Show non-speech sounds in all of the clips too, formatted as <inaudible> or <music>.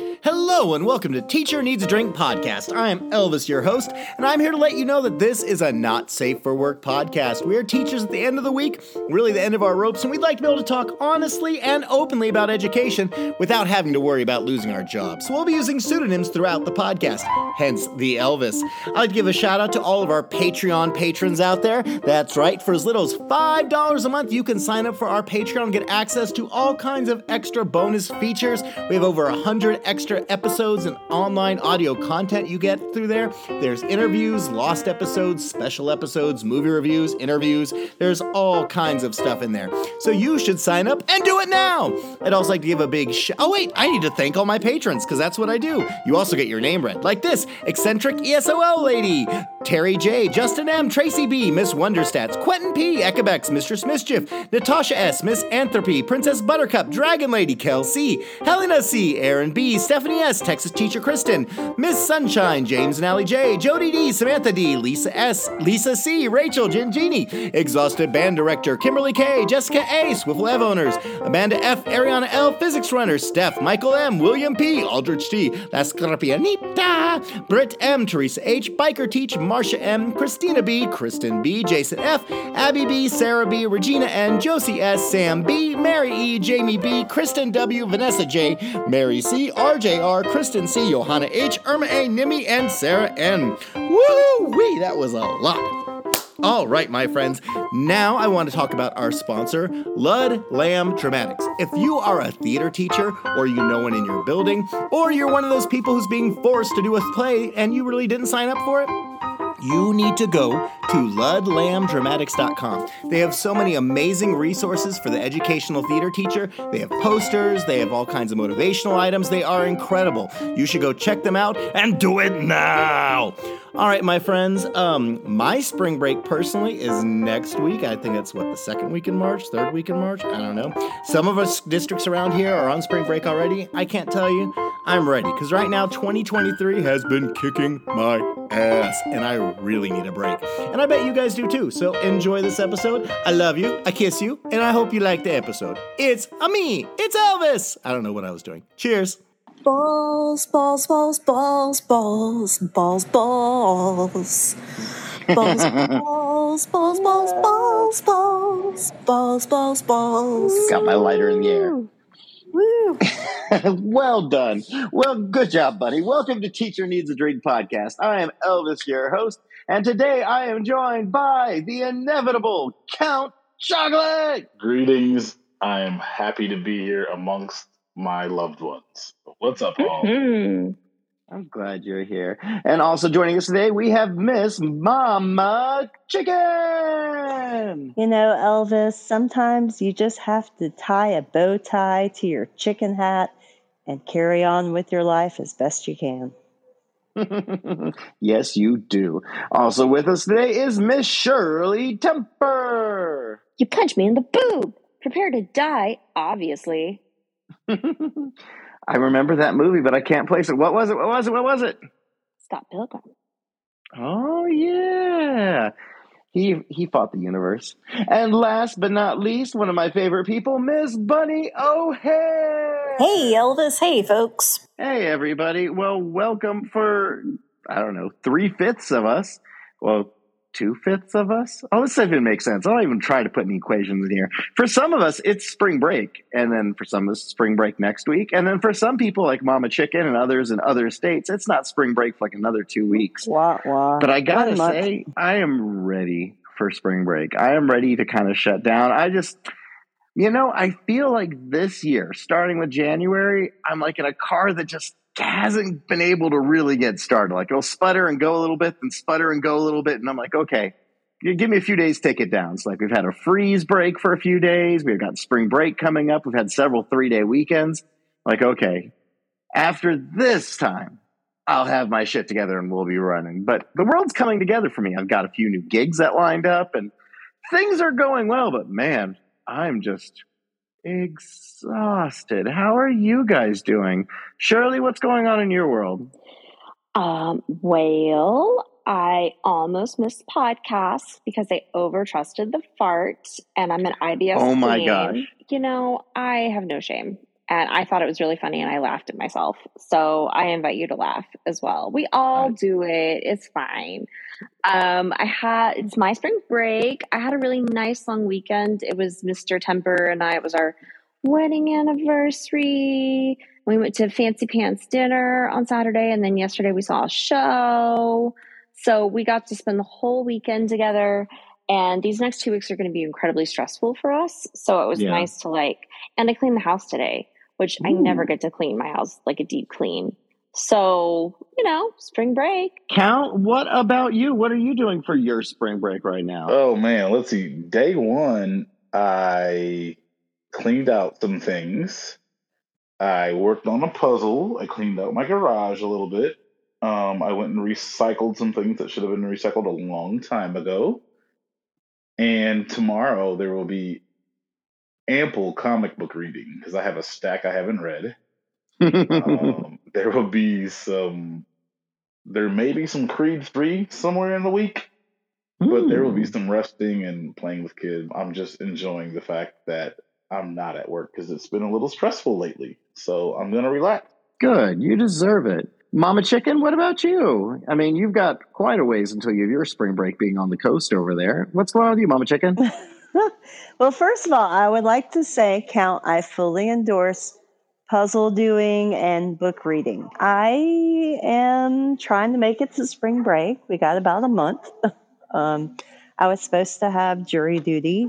Thank you. Hello and welcome to Teacher Needs a Drink podcast. I am Elvis, your host, and I'm here to let you know that this is a not safe for work podcast. We are teachers at the end of the week, really the end of our ropes, and we'd like to be able to talk honestly and openly about education without having to worry about losing our jobs. So we'll be using pseudonyms throughout the podcast, hence the Elvis. I'd give a shout out to all of our Patreon patrons out there. That's right, for as little as $5 a month, you can sign up for our Patreon and get access to all kinds of extra bonus features. We have over 100 extra episodes and online audio content you get through there. There's interviews, lost episodes, special episodes, movie reviews, interviews. There's all kinds of stuff in there. So you should sign up and do it now. I'd also like to give a big sh- Oh wait, I need to thank all my patrons because that's what I do. You also get your name read like this: eccentric ESOL lady, Terry J, Justin M, Tracy B, Miss Wonderstats, Quentin P, Ekebex, Mistress Mischief, Natasha S, Miss Anthropy, Princess Buttercup, Dragon Lady, Kel C, Helena C, Aaron B, Stephanie S, Texas Teacher Kristen, Miss Sunshine, James and Allie J, Jody D, Samantha D, Lisa S, Lisa C, Rachel, Gingini, Exhausted Band Director, Kimberly K, Jessica A, Swivel Ev Owners, Amanda F, Ariana L, Physics Runner, Steph, Michael M, William P, Aldrich T, La Scorpianita, Britt M, Teresa H, Biker Teach, Marsha M, Christina B, Kristen B, Jason F, Abby B, Sarah B, Regina N, Josie S, Sam B, Mary E, Jamie B, Kristen W, Vanessa J, Mary C, RJR, Kristen C, Johanna H, Irma A, Nimi, and Sarah N. Woo wee, that was a lot. All right, my friends. Now I want to talk about our sponsor, Ludlam Dramatics. If you are a theater teacher, or you know one in your building, or you're one of those people who's being forced to do a play and you really didn't sign up for it, you need to go to ludlamdramatics.com. They have so many amazing resources for the educational theater teacher. They have posters, they have all kinds of motivational items. They are incredible. You should go check them out and do it now. All right, my friends. Um, my spring break personally is next week. I think it's what the second week in March, third week in March. I don't know. Some of us districts around here are on spring break already. I can't tell you. I'm ready because right now 2023 has been kicking my ass, and I really need a break. And I bet you guys do too. So enjoy this episode. I love you. I kiss you, and I hope you like the episode. It's a me. It's Elvis. I don't know what I was doing. Cheers. Balls, balls, balls, balls, balls, balls, balls. Balls, balls, balls, balls, balls, balls, balls, balls, balls. Got my lighter in the air. Woo. <laughs> well done. Well, good job, buddy. Welcome to Teacher Needs a Drink podcast. I am Elvis, your host, and today I am joined by the inevitable Count Chocolate. Greetings. I am happy to be here amongst my loved ones. What's up, all? Hmm. I'm glad you're here. And also joining us today, we have Miss Mama Chicken. You know, Elvis, sometimes you just have to tie a bow tie to your chicken hat and carry on with your life as best you can. <laughs> yes, you do. Also with us today is Miss Shirley Temper. You punched me in the boob. Prepare to die, obviously. <laughs> I remember that movie, but I can't place it. What was it? What was it? What was it? Scott Pilgrim. Oh yeah. He he fought the universe. And last but not least, one of my favorite people, Miss Bunny O'Hare. Hey, Elvis. Hey, folks. Hey everybody. Well, welcome for I don't know, three fifths of us. Well, two fifths of us. Oh, this even makes sense. I don't even try to put any equations in here. For some of us, it's spring break, and then for some of us, spring break next week, and then for some people like Mama Chicken and others in other states, it's not spring break for like another two weeks. Wah, wah. But I gotta say, I am ready for spring break. I am ready to kind of shut down. I just, you know, I feel like this year, starting with January, I'm like in a car that just hasn't been able to really get started. Like it'll sputter and go a little bit, then sputter and go a little bit. And I'm like, okay, give me a few days, take it down. It's like we've had a freeze break for a few days. We've got spring break coming up. We've had several three day weekends. Like, okay, after this time, I'll have my shit together and we'll be running. But the world's coming together for me. I've got a few new gigs that lined up and things are going well, but man, I'm just exhausted. How are you guys doing? Shirley, what's going on in your world? Um, well, I almost missed podcasts because I overtrusted the fart and I'm an IBS Oh my queen. gosh. You know, I have no shame. And I thought it was really funny and I laughed at myself. So I invite you to laugh as well. We all do it. It's fine. Um, I had it's my spring break. I had a really nice long weekend. It was Mr. Temper and I. It was our wedding anniversary. We went to Fancy Pants dinner on Saturday, and then yesterday we saw a show. So we got to spend the whole weekend together. And these next two weeks are going to be incredibly stressful for us. So it was Yeah. nice to like, and I cleaned the house today, which I never get to clean my house like a deep clean. So, you know, spring break. Count, what about you? What are you doing for your spring break right now? Oh man, let's see. Day one, I cleaned out some things. I worked on a puzzle. I cleaned out my garage a little bit. Um, I went and recycled some things that should have been recycled a long time ago. And tomorrow there will be ample comic book reading because I have a stack I haven't read. <laughs> Um, <laughs> there will be some. There may be some Creed 3 somewhere in the week but there will be Hmm. some resting and playing with kids. I'm just enjoying the fact that I'm not at work because it's been a little stressful lately. So I'm gonna relax. Good. You deserve it. Mama Chicken, what about you? I mean, you've got quite a ways until you have your spring break being on the coast over there. What's going on with you, Mama Chicken? <laughs> <laughs> well, first of all, I would like to say, Count, I fully endorse puzzle doing and book reading. I am trying to make it to spring break. We got about a month. <laughs> Um, I was supposed to have jury duty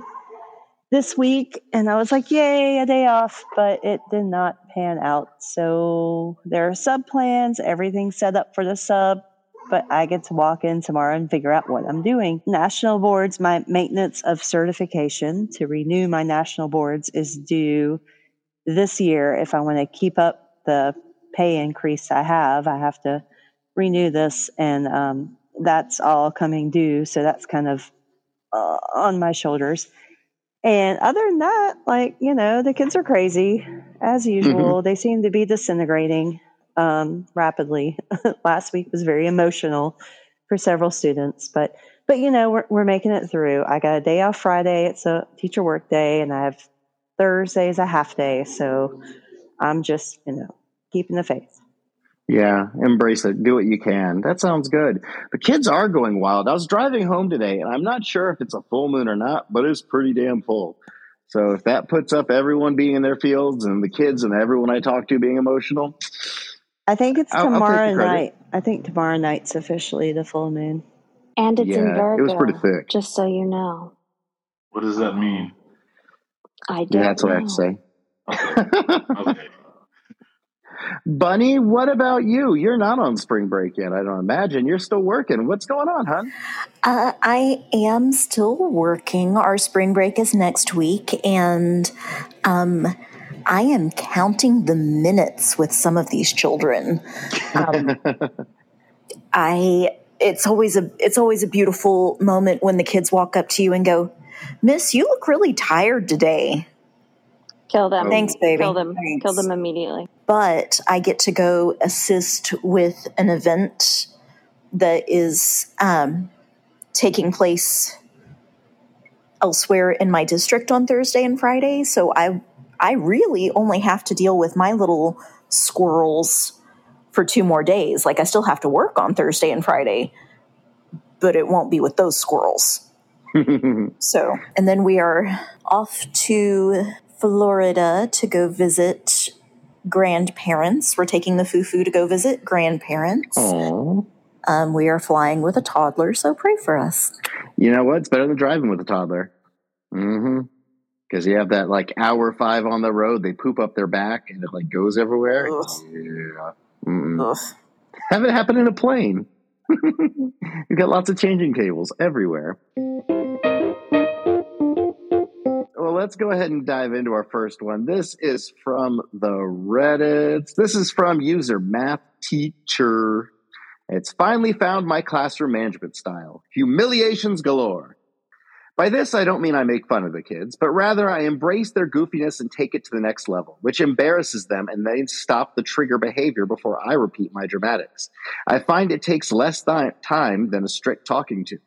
this week, and I was like, yay, a day off, but it did not pan out. So there are sub plans, everything set up for the sub but I get to walk in tomorrow and figure out what I'm doing. National boards, my maintenance of certification to renew my national boards is due this year. If I want to keep up the pay increase I have, I have to renew this, and um, that's all coming due. So that's kind of uh, on my shoulders. And other than that, like, you know, the kids are crazy as usual. They seem to be disintegrating um, rapidly. <laughs> Last week was very emotional for several students, but but you know we're we're making it through. I got a day off Friday; it's a teacher work day, and I have Thursday is a half day. So I'm just you know keeping the faith. Yeah, embrace it. Do what you can. That sounds good. The kids are going wild. I was driving home today, and I'm not sure if it's a full moon or not, but it's pretty damn full. So if that puts up everyone being in their fields and the kids and everyone I talk to being emotional, I think it's I'll- I'll tomorrow night. I think tomorrow night's officially the full moon. And it's in Virgo. it was pretty thick. Just so you know. What does that mean? I don't Yeah, that's what I have to know. say. Okay. <laughs> Bunny, what about you? You're not on spring break yet, I don't imagine. You're still working. What's going on, hon? Uh, I am still working. Our spring break is next week, and um, I am counting the minutes with some of these children. Um, <laughs> I it's always a it's always a beautiful moment when the kids walk up to you and go, "Miss, you look really tired today." Kill them. Thanks, baby. Kill them. Thanks. Kill them immediately. but I get to go assist with an event that is um, taking place elsewhere in my district on Thursday and Friday. So I I really only have to deal with my little squirrels for two more days. Like I still have to work on Thursday and Friday, but it won't be with those squirrels. <laughs> So, and then we are off to Florida to go visit grandparents. We're taking the fufu to go visit grandparents. Um, we are flying with a toddler, so pray for us. You know what? It's better than driving with a toddler. Mm-hmm. Because you have that like hour five on the road, they poop up their back and it like goes everywhere. Ugh. Yeah. Ugh. Have it happen in a plane. <laughs> You've got lots of changing tables everywhere. Well, let's go ahead and dive into our first one. This is from the Reddits. This is from user Math Teacher. It's finally found my classroom management style. Humiliations galore. By this, I don't mean I make fun of the kids, but rather I embrace their goofiness and take it to the next level, which embarrasses them and they stop the trigger behavior before I repeat my dramatics. I find it takes less th- time than a strict talking to.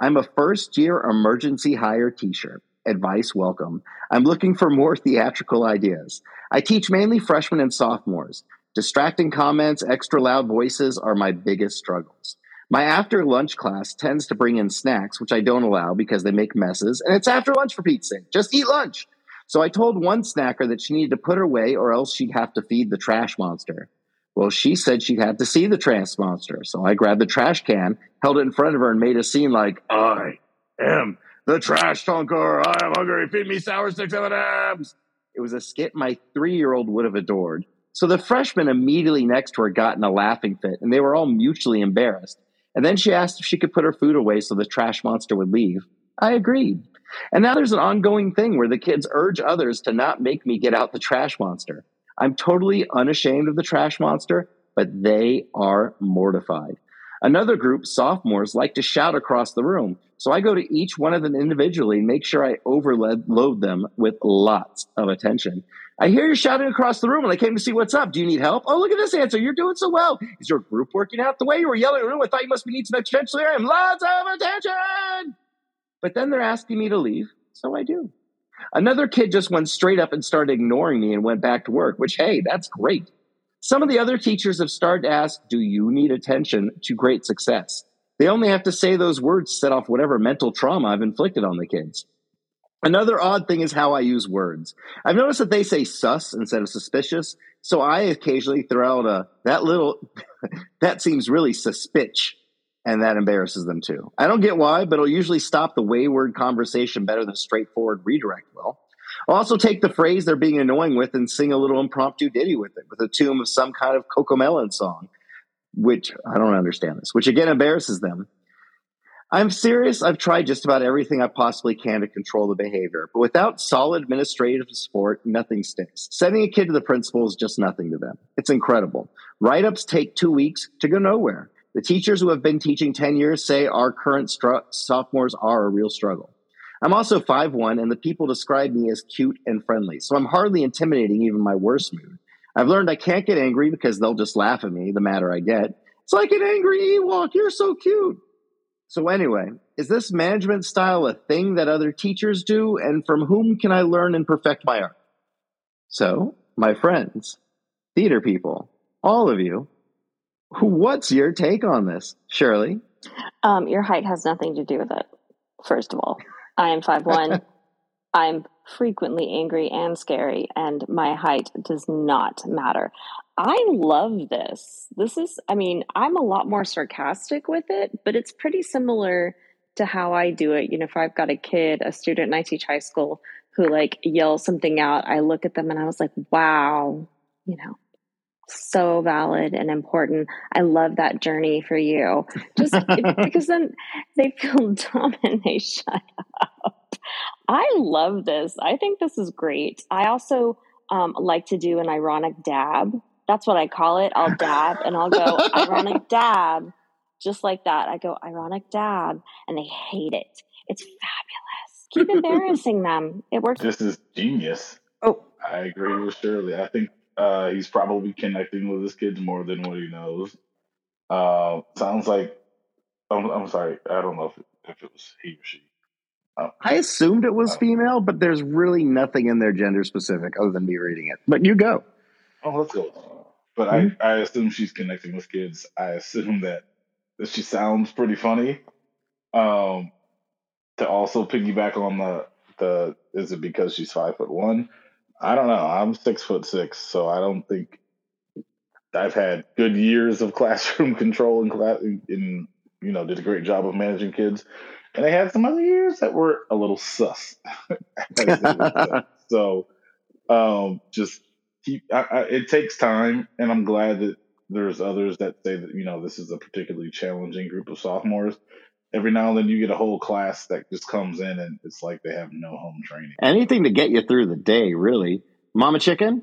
I'm a first year emergency hire teacher. advice welcome. I'm looking for more theatrical ideas. I teach mainly freshmen and sophomores. Distracting comments, extra loud voices are my biggest struggles. My after lunch class tends to bring in snacks, which I don't allow because they make messes, and it's after lunch for Pete's sake. Just eat lunch. So I told one snacker that she needed to put her away or else she'd have to feed the trash monster. Well, she said she'd have to see the trash monster. So I grabbed the trash can, held it in front of her, and made a scene like, I am the trash tonker. I am hungry. Feed me sour sticks M&Ms. It was a skit my three year old would have adored. So the freshman immediately next to her got in a laughing fit, and they were all mutually embarrassed. And then she asked if she could put her food away so the trash monster would leave. I agreed. And now there's an ongoing thing where the kids urge others to not make me get out the trash monster. I'm totally unashamed of the trash monster, but they are mortified. Another group, sophomores, like to shout across the room. So I go to each one of them individually and make sure I overload them with lots of attention. I hear you shouting across the room and I came to see what's up. Do you need help? Oh, look at this answer. You're doing so well. Is your group working out the way you were yelling in the room? I thought you must be needing some attention. I am lots of attention. But then they're asking me to leave. So I do. Another kid just went straight up and started ignoring me and went back to work, which, hey, that's great. Some of the other teachers have started to ask, Do you need attention to great success? They only have to say those words to set off whatever mental trauma I've inflicted on the kids. Another odd thing is how I use words. I've noticed that they say sus instead of suspicious, so I occasionally throw out a that little <laughs> that seems really suspicious and that embarrasses them too. I don't get why, but it'll usually stop the wayward conversation better than straightforward redirect will. I'll also take the phrase they're being annoying with and sing a little impromptu ditty with it, with a tune of some kind of Cocomelon song, which I don't understand this, which again embarrasses them. I'm serious. I've tried just about everything I possibly can to control the behavior, but without solid administrative support, nothing sticks. Sending a kid to the principal is just nothing to them. It's incredible. Write ups take two weeks to go nowhere. The teachers who have been teaching 10 years say our current stru- sophomores are a real struggle. I'm also 5'1, and the people describe me as cute and friendly, so I'm hardly intimidating even my worst mood. I've learned I can't get angry because they'll just laugh at me the madder I get. It's like an angry Ewok. You're so cute. So, anyway, is this management style a thing that other teachers do? And from whom can I learn and perfect my art? So, my friends, theater people, all of you, What's your take on this, Shirley? Um, your height has nothing to do with it. First of all, I am five one. <laughs> I'm frequently angry and scary, and my height does not matter. I love this. This is, I mean, I'm a lot more sarcastic with it, but it's pretty similar to how I do it. You know, if I've got a kid, a student, and I teach high school who like yells something out, I look at them and I was like, wow, you know, so valid and important. I love that journey for you. Just <laughs> because then they feel <laughs> dumb and they shut up. I love this. I think this is great. I also um, like to do an ironic dab. That's what I call it. I'll dab and I'll go <laughs> ironic dab, just like that. I go ironic dab, and they hate it. It's fabulous. Keep embarrassing <laughs> them. It works. This is genius. Oh, I agree with Shirley. I think uh, he's probably connecting with his kids more than what he knows. Uh, sounds like I'm, I'm sorry. I don't know if, if it was he or she. Uh, I assumed it was uh, female, but there's really nothing in there gender specific other than me reading it. But you go. Oh, let's go. But mm-hmm. I, I assume she's connecting with kids. I assume that, that she sounds pretty funny. Um, to also piggyback on the the is it because she's five foot one? I don't know. I'm six foot six, so I don't think I've had good years of <laughs> classroom control and class, and you know, did a great job of managing kids. And I had some other years that were a little sus. <laughs> <laughs> so, um, just keep. I, I, it takes time, and I'm glad that there's others that say that you know this is a particularly challenging group of sophomores every now and then you get a whole class that just comes in and it's like they have no home training. Anything to get you through the day, really. Mama Chicken?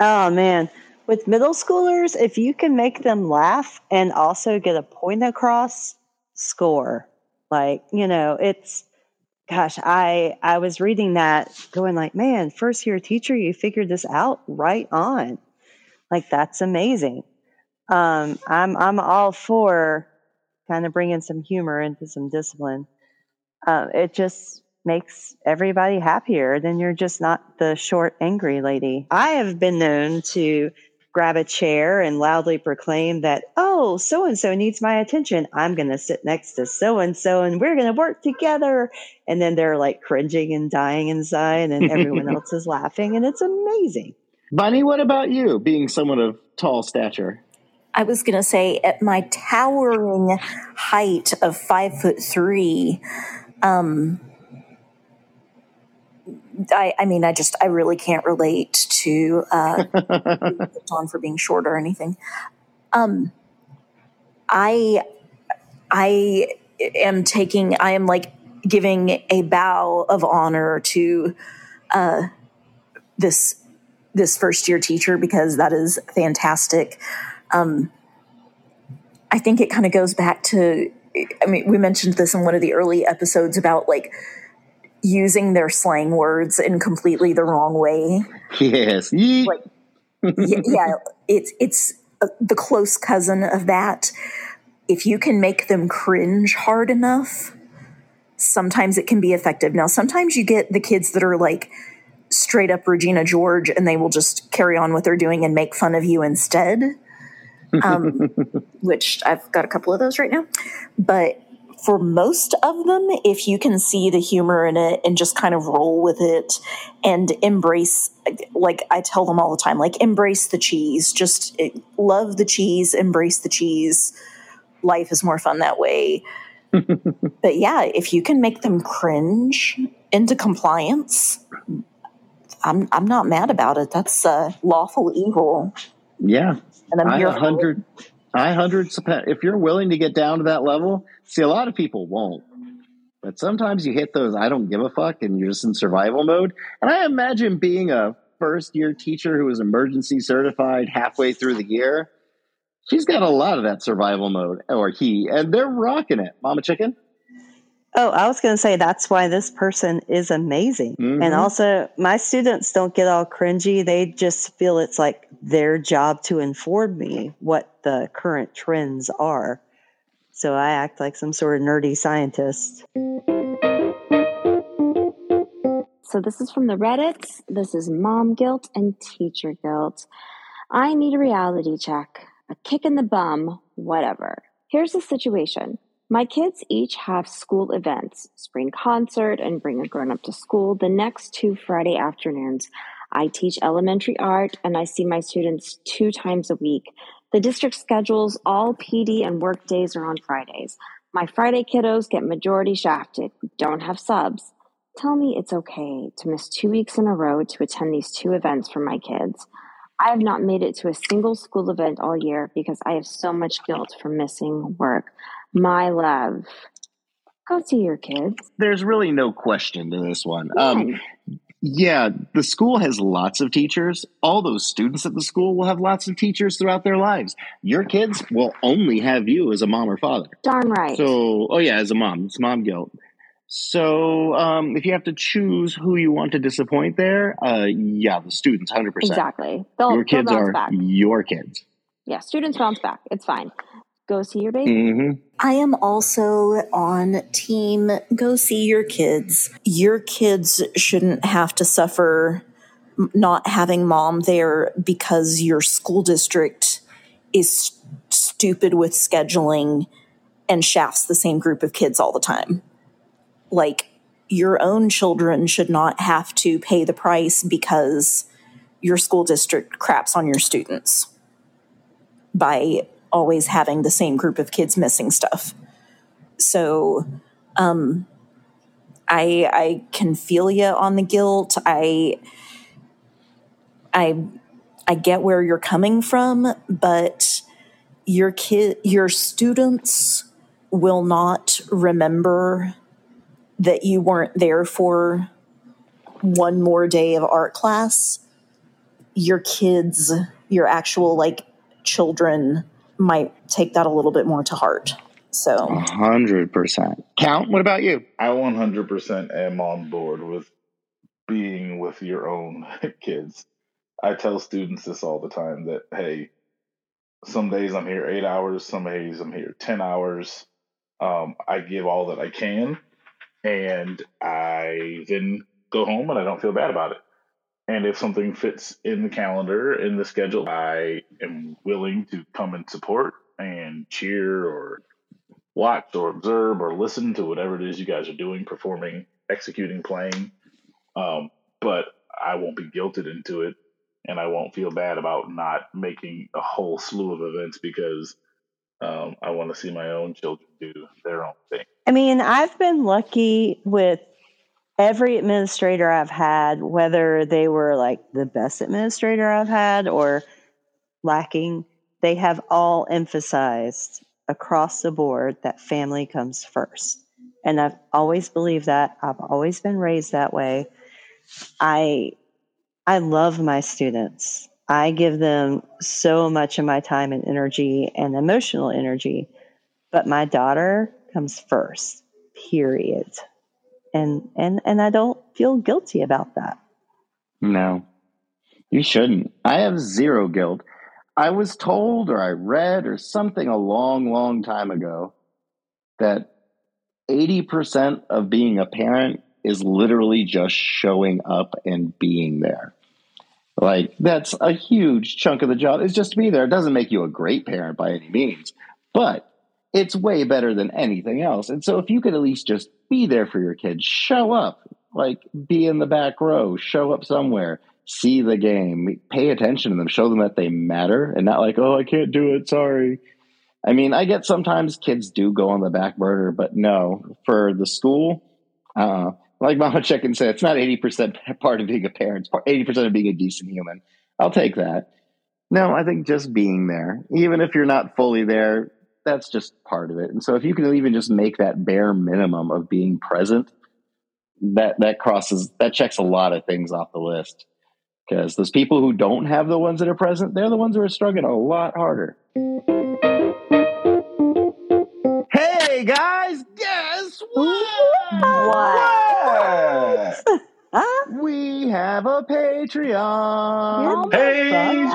Oh, man. With middle schoolers, if you can make them laugh and also get a point across, score. Like, you know, it's gosh, I I was reading that going like, man, first year teacher, you figured this out right on. Like that's amazing. Um, I'm I'm all for kind of bringing some humor into some discipline. Uh, it just makes everybody happier. Then you're just not the short, angry lady. I have been known to grab a chair and loudly proclaim that, oh, so and so needs my attention. I'm going to sit next to so and so and we're going to work together. And then they're like cringing and dying inside, and everyone <laughs> else is laughing. And it's amazing. Bunny, what about you, being someone of tall stature? I was going to say, at my towering height of five foot three, um, I, I mean, I just, I really can't relate to uh, <laughs> on for being short or anything. Um, I, I am taking, I am like giving a bow of honor to uh, this this first year teacher because that is fantastic. Um, I think it kind of goes back to, I mean, we mentioned this in one of the early episodes about like using their slang words in completely the wrong way. Yes. Like, yeah, it's it's uh, the close cousin of that. If you can make them cringe hard enough, sometimes it can be effective. Now, sometimes you get the kids that are like straight up Regina George and they will just carry on what they're doing and make fun of you instead. <laughs> Um, which I've got a couple of those right now. But for most of them, if you can see the humor in it and just kind of roll with it and embrace, like I tell them all the time, like embrace the cheese, just eh, love the cheese, embrace the cheese. Life is more fun that way. <laughs> but yeah, if you can make them cringe into compliance, I'm I'm not mad about it. That's uh, lawful evil. Yeah, and I'm I here. Hundred, I hundred. If you're willing to get down to that level, see, a lot of people won't. But sometimes you hit those I don't give a fuck and you're just in survival mode. And I imagine being a first year teacher who is emergency certified halfway through the year, she's got a lot of that survival mode, or he, and they're rocking it. Mama Chicken? Oh, I was going to say that's why this person is amazing. Mm-hmm. And also, my students don't get all cringy. They just feel it's like their job to inform me what the current trends are. So I act like some sort of nerdy scientist. So this is from the Reddits. This is mom guilt and teacher guilt. I need a reality check, a kick in the bum, whatever. Here's the situation. My kids each have school events, spring concert and bring a grown up to school the next two Friday afternoons. I teach elementary art and I see my students two times a week. The district schedules all PD and work days are on Fridays. My Friday kiddos get majority shafted. Don't have subs. Tell me it's okay to miss two weeks in a row to attend these two events for my kids. I have not made it to a single school event all year because I have so much guilt for missing work my love. Go see your kids. There's really no question to this one. Um, yeah, the school has lots of teachers. All those students at the school will have lots of teachers throughout their lives. Your kids will only have you as a mom or father. Darn right. So, oh yeah, as a mom, it's mom guilt. So, um, if you have to choose who you want to disappoint there, uh, yeah, the students, hundred percent. Exactly. They'll, your kids are back. your kids. Yeah, students bounce back. It's fine go see your baby. Mm-hmm. I am also on team go see your kids. Your kids shouldn't have to suffer not having mom there because your school district is stupid with scheduling and shafts the same group of kids all the time. Like your own children should not have to pay the price because your school district craps on your students by always having the same group of kids missing stuff. So um, I I can feel you on the guilt. I I I get where you're coming from, but your kid your students will not remember that you weren't there for one more day of art class. Your kids, your actual like children might take that a little bit more to heart. So, hundred percent. Count. What about you? I one hundred percent am on board with being with your own <laughs> kids. I tell students this all the time that hey, some days I'm here eight hours, some days I'm here ten hours. Um, I give all that I can, and I then go home and I don't feel bad about it. And if something fits in the calendar, in the schedule, I am willing to come and support and cheer or watch or observe or listen to whatever it is you guys are doing, performing, executing, playing. Um, but I won't be guilted into it and I won't feel bad about not making a whole slew of events because um, I want to see my own children do their own thing. I mean, I've been lucky with every administrator I've had, whether they were like the best administrator I've had or lacking, they have all emphasized across the board that family comes first. And I've always believed that. I've always been raised that way. I I love my students. I give them so much of my time and energy and emotional energy, but my daughter comes first. Period. And and and I don't feel guilty about that. No, you shouldn't. I have zero guilt. I was told, or I read, or something a long, long time ago that 80% of being a parent is literally just showing up and being there. Like, that's a huge chunk of the job, is just to be there. It doesn't make you a great parent by any means, but it's way better than anything else. And so, if you could at least just be there for your kids, show up, like, be in the back row, show up somewhere, see the game, pay attention to them, show them that they matter, and not like, oh, I can't do it, sorry. I mean, I get sometimes kids do go on the back burner, but no, for the school, uh, like Mama <laughs> Chicken said, it's not 80% part of being a parent, it's 80% of being a decent human. I'll take that. No, I think just being there, even if you're not fully there, that's just part of it. And so if you can even just make that bare minimum of being present, that that crosses that checks a lot of things off the list. Because those people who don't have the ones that are present, they're the ones who are struggling a lot harder. Hey guys, guess what? What? Huh? <laughs> We have a Patreon. Get the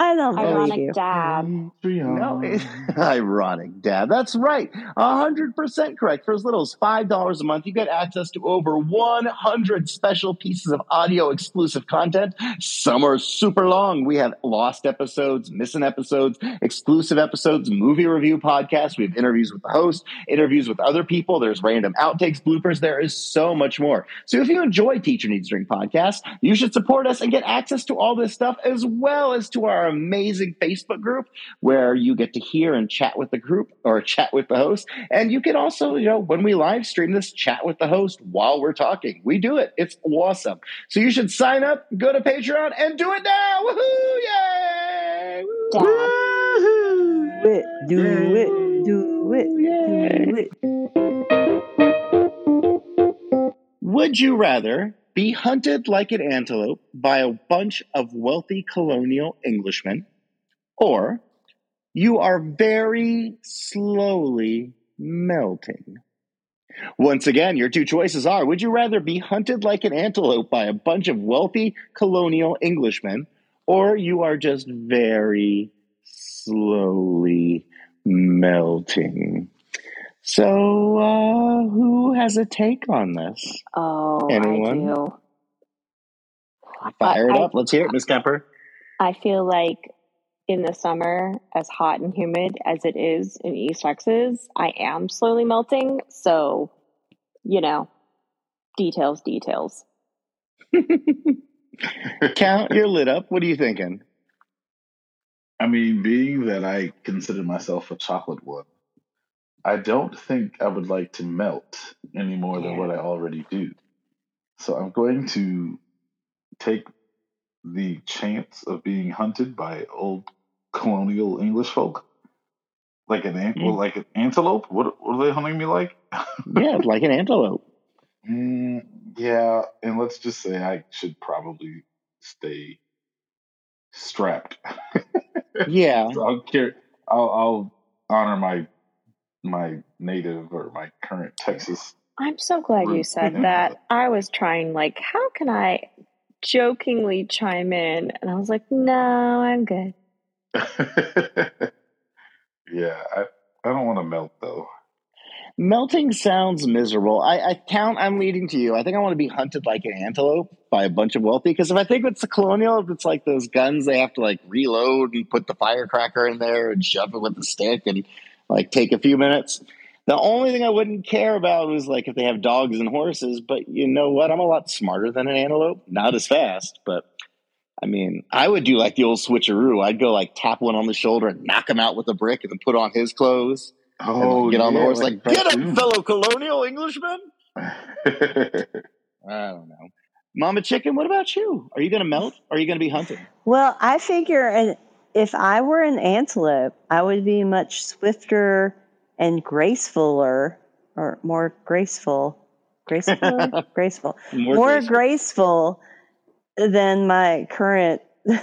fuck out of town. I don't mm, <laughs> <laughs> Ironic you. dad. No, it's ironic, Dad. That's right. hundred percent correct. For as little as five dollars a month, you get access to over one hundred special pieces of audio exclusive content. Some are super long. We have lost episodes, missing episodes, exclusive episodes, movie review podcasts. We have interviews with the host, interviews with other people. There's random outtakes, bloopers. There is so much more. So if you enjoy Teacher Needs Drink podcast, you should support us and get access to all this stuff as well as to our amazing Facebook group where you get to hear and chat with the group or chat with the host. And you can also, you know, when we live stream this, chat with the host while we're talking. We do it. It's awesome. So you should sign up, go to Patreon, and do it now. Woohoo! Yay! Dad. Do it, do it, do it, do it. Would you rather be hunted like an antelope by a bunch of wealthy colonial Englishmen, or you are very slowly melting? Once again, your two choices are Would you rather be hunted like an antelope by a bunch of wealthy colonial Englishmen, or you are just very slowly melting? So, uh, who has a take on this? Oh, Anyone? I do. Fire it I- up. Let's hear it, Miss Kemper. I feel like in the summer, as hot and humid as it is in East Texas, I am slowly melting. So, you know, details, details. <laughs> <laughs> Count, you're lit up. What are you thinking? I mean, being that I consider myself a chocolate one, I don't think I would like to melt any more than what I already do. So I'm going to take the chance of being hunted by old colonial English folk, like an ant, well, like an antelope. What, what are they hunting me like? Yeah, like an antelope. <laughs> Mm, yeah, and let's just say I should probably stay strapped. <laughs> Yeah. So I'll. I'll, I'll honor my my native or my current Texas. I'm so glad you said that. I was trying, like, how can I jokingly chime in? And I was like, no, I'm good. <laughs> yeah, I I don't want to melt though. Melting sounds miserable. I, I count. I'm leading to you. I think I want to be hunted like an antelope by a bunch of wealthy. Because if I think it's a colonial, it's like those guns they have to like reload and put the firecracker in there and shove it with the stick and like take a few minutes. The only thing I wouldn't care about was like if they have dogs and horses. But you know what? I'm a lot smarter than an antelope. Not as fast, but I mean, I would do like the old switcheroo. I'd go like tap one on the shoulder and knock him out with a brick, and then put on his clothes. Oh, and get on the horse like, get up, raccoon. fellow colonial Englishman. <laughs> I don't know. Mama Chicken, what about you? Are you going to melt? Or are you going to be hunting? Well, I figure an, if I were an antelope, I would be much swifter and gracefuler, or more graceful. Graceful? <laughs> graceful. More, More, graceful. graceful than my current <laughs>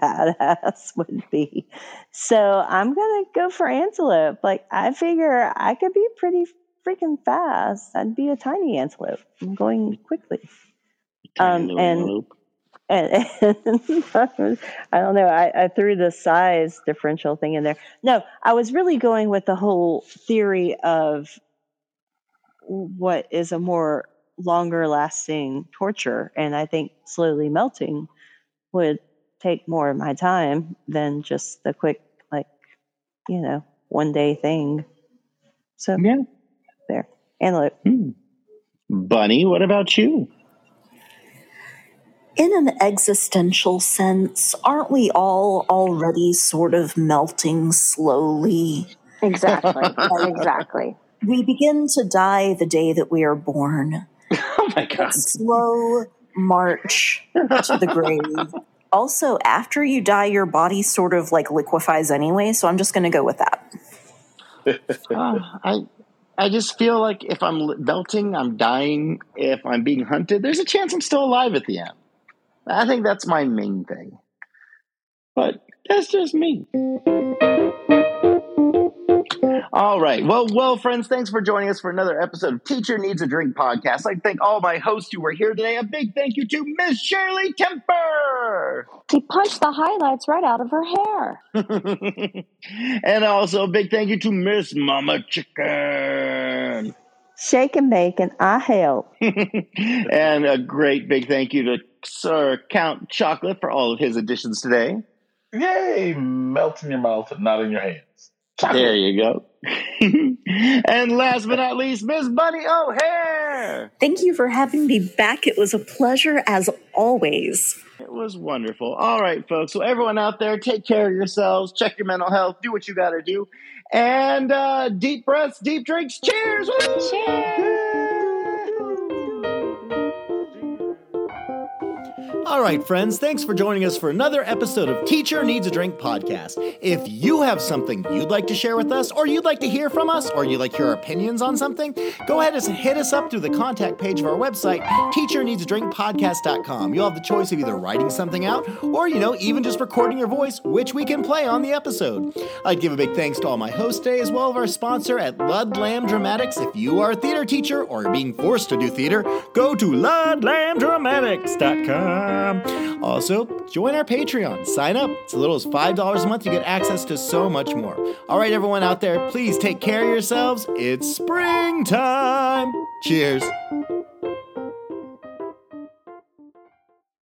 fat ass would be. So I'm going to go for antelope. Like, I figure I could be pretty freaking fast. I'd be a tiny antelope. I'm going quickly. Tiny um, and- antelope. And, <laughs> I don't know. I, I threw the size differential thing in there. No, I was really going with the whole theory of what is a more longer lasting torture. And I think slowly melting would take more of my time than just the quick, like, you know, one day thing. So Yeah. there. Antelope. Hmm. Bunny, what about you? In an existential sense, aren't we all already sort of melting slowly? Exactly. exactly. We begin to die the day that we are born. <laughs> Oh my God. Slow march to the grave. Also, after you die, your body sort of like liquefies anyway, so I'm just going to go with that. <laughs> Uh, I I just feel like if I'm melting, I'm dying. If I'm being hunted, there's a chance I'm still alive at the end. I think that's my main thing. But that's just me. All right. Well, well, friends, thanks for joining us for another episode of Teacher Needs a Drink podcast. I'd like to thank all my hosts who were here today. A big thank you to Miss Shirley Temper. She punched the highlights right out of her hair. <laughs> and also a big thank you to Miss Mama Chicken. Shake and bake, and I help. <laughs> and a great big thank you to Sir Count Chocolate for all of his additions today. Yay! Melt in your mouth, not in your hands. Chocolate. There you go. <laughs> and last but not least, Miss Bunny O'Hare. Thank you for having me back. It was a pleasure as always. It was wonderful. All right, folks. So everyone out there, take care of yourselves. Check your mental health. Do what you got to do. And uh, deep breaths, deep drinks. Cheers! Woo! All right, friends, thanks for joining us for another episode of Teacher Needs a Drink podcast. If you have something you'd like to share with us, or you'd like to hear from us, or you'd like hear opinions on something, go ahead and hit us up through the contact page of our website, teacherneedsadrinkpodcast.com. You'll have the choice of either writing something out, or, you know, even just recording your voice, which we can play on the episode. I'd give a big thanks to all my hosts today, as well as our sponsor at Ludlam Dramatics. If you are a theater teacher or being forced to do theater, go to ludlamdramatics.com. Also, join our Patreon. Sign up. It's as little as $5 a month. You get access to so much more. All right, everyone out there, please take care of yourselves. It's springtime. Cheers.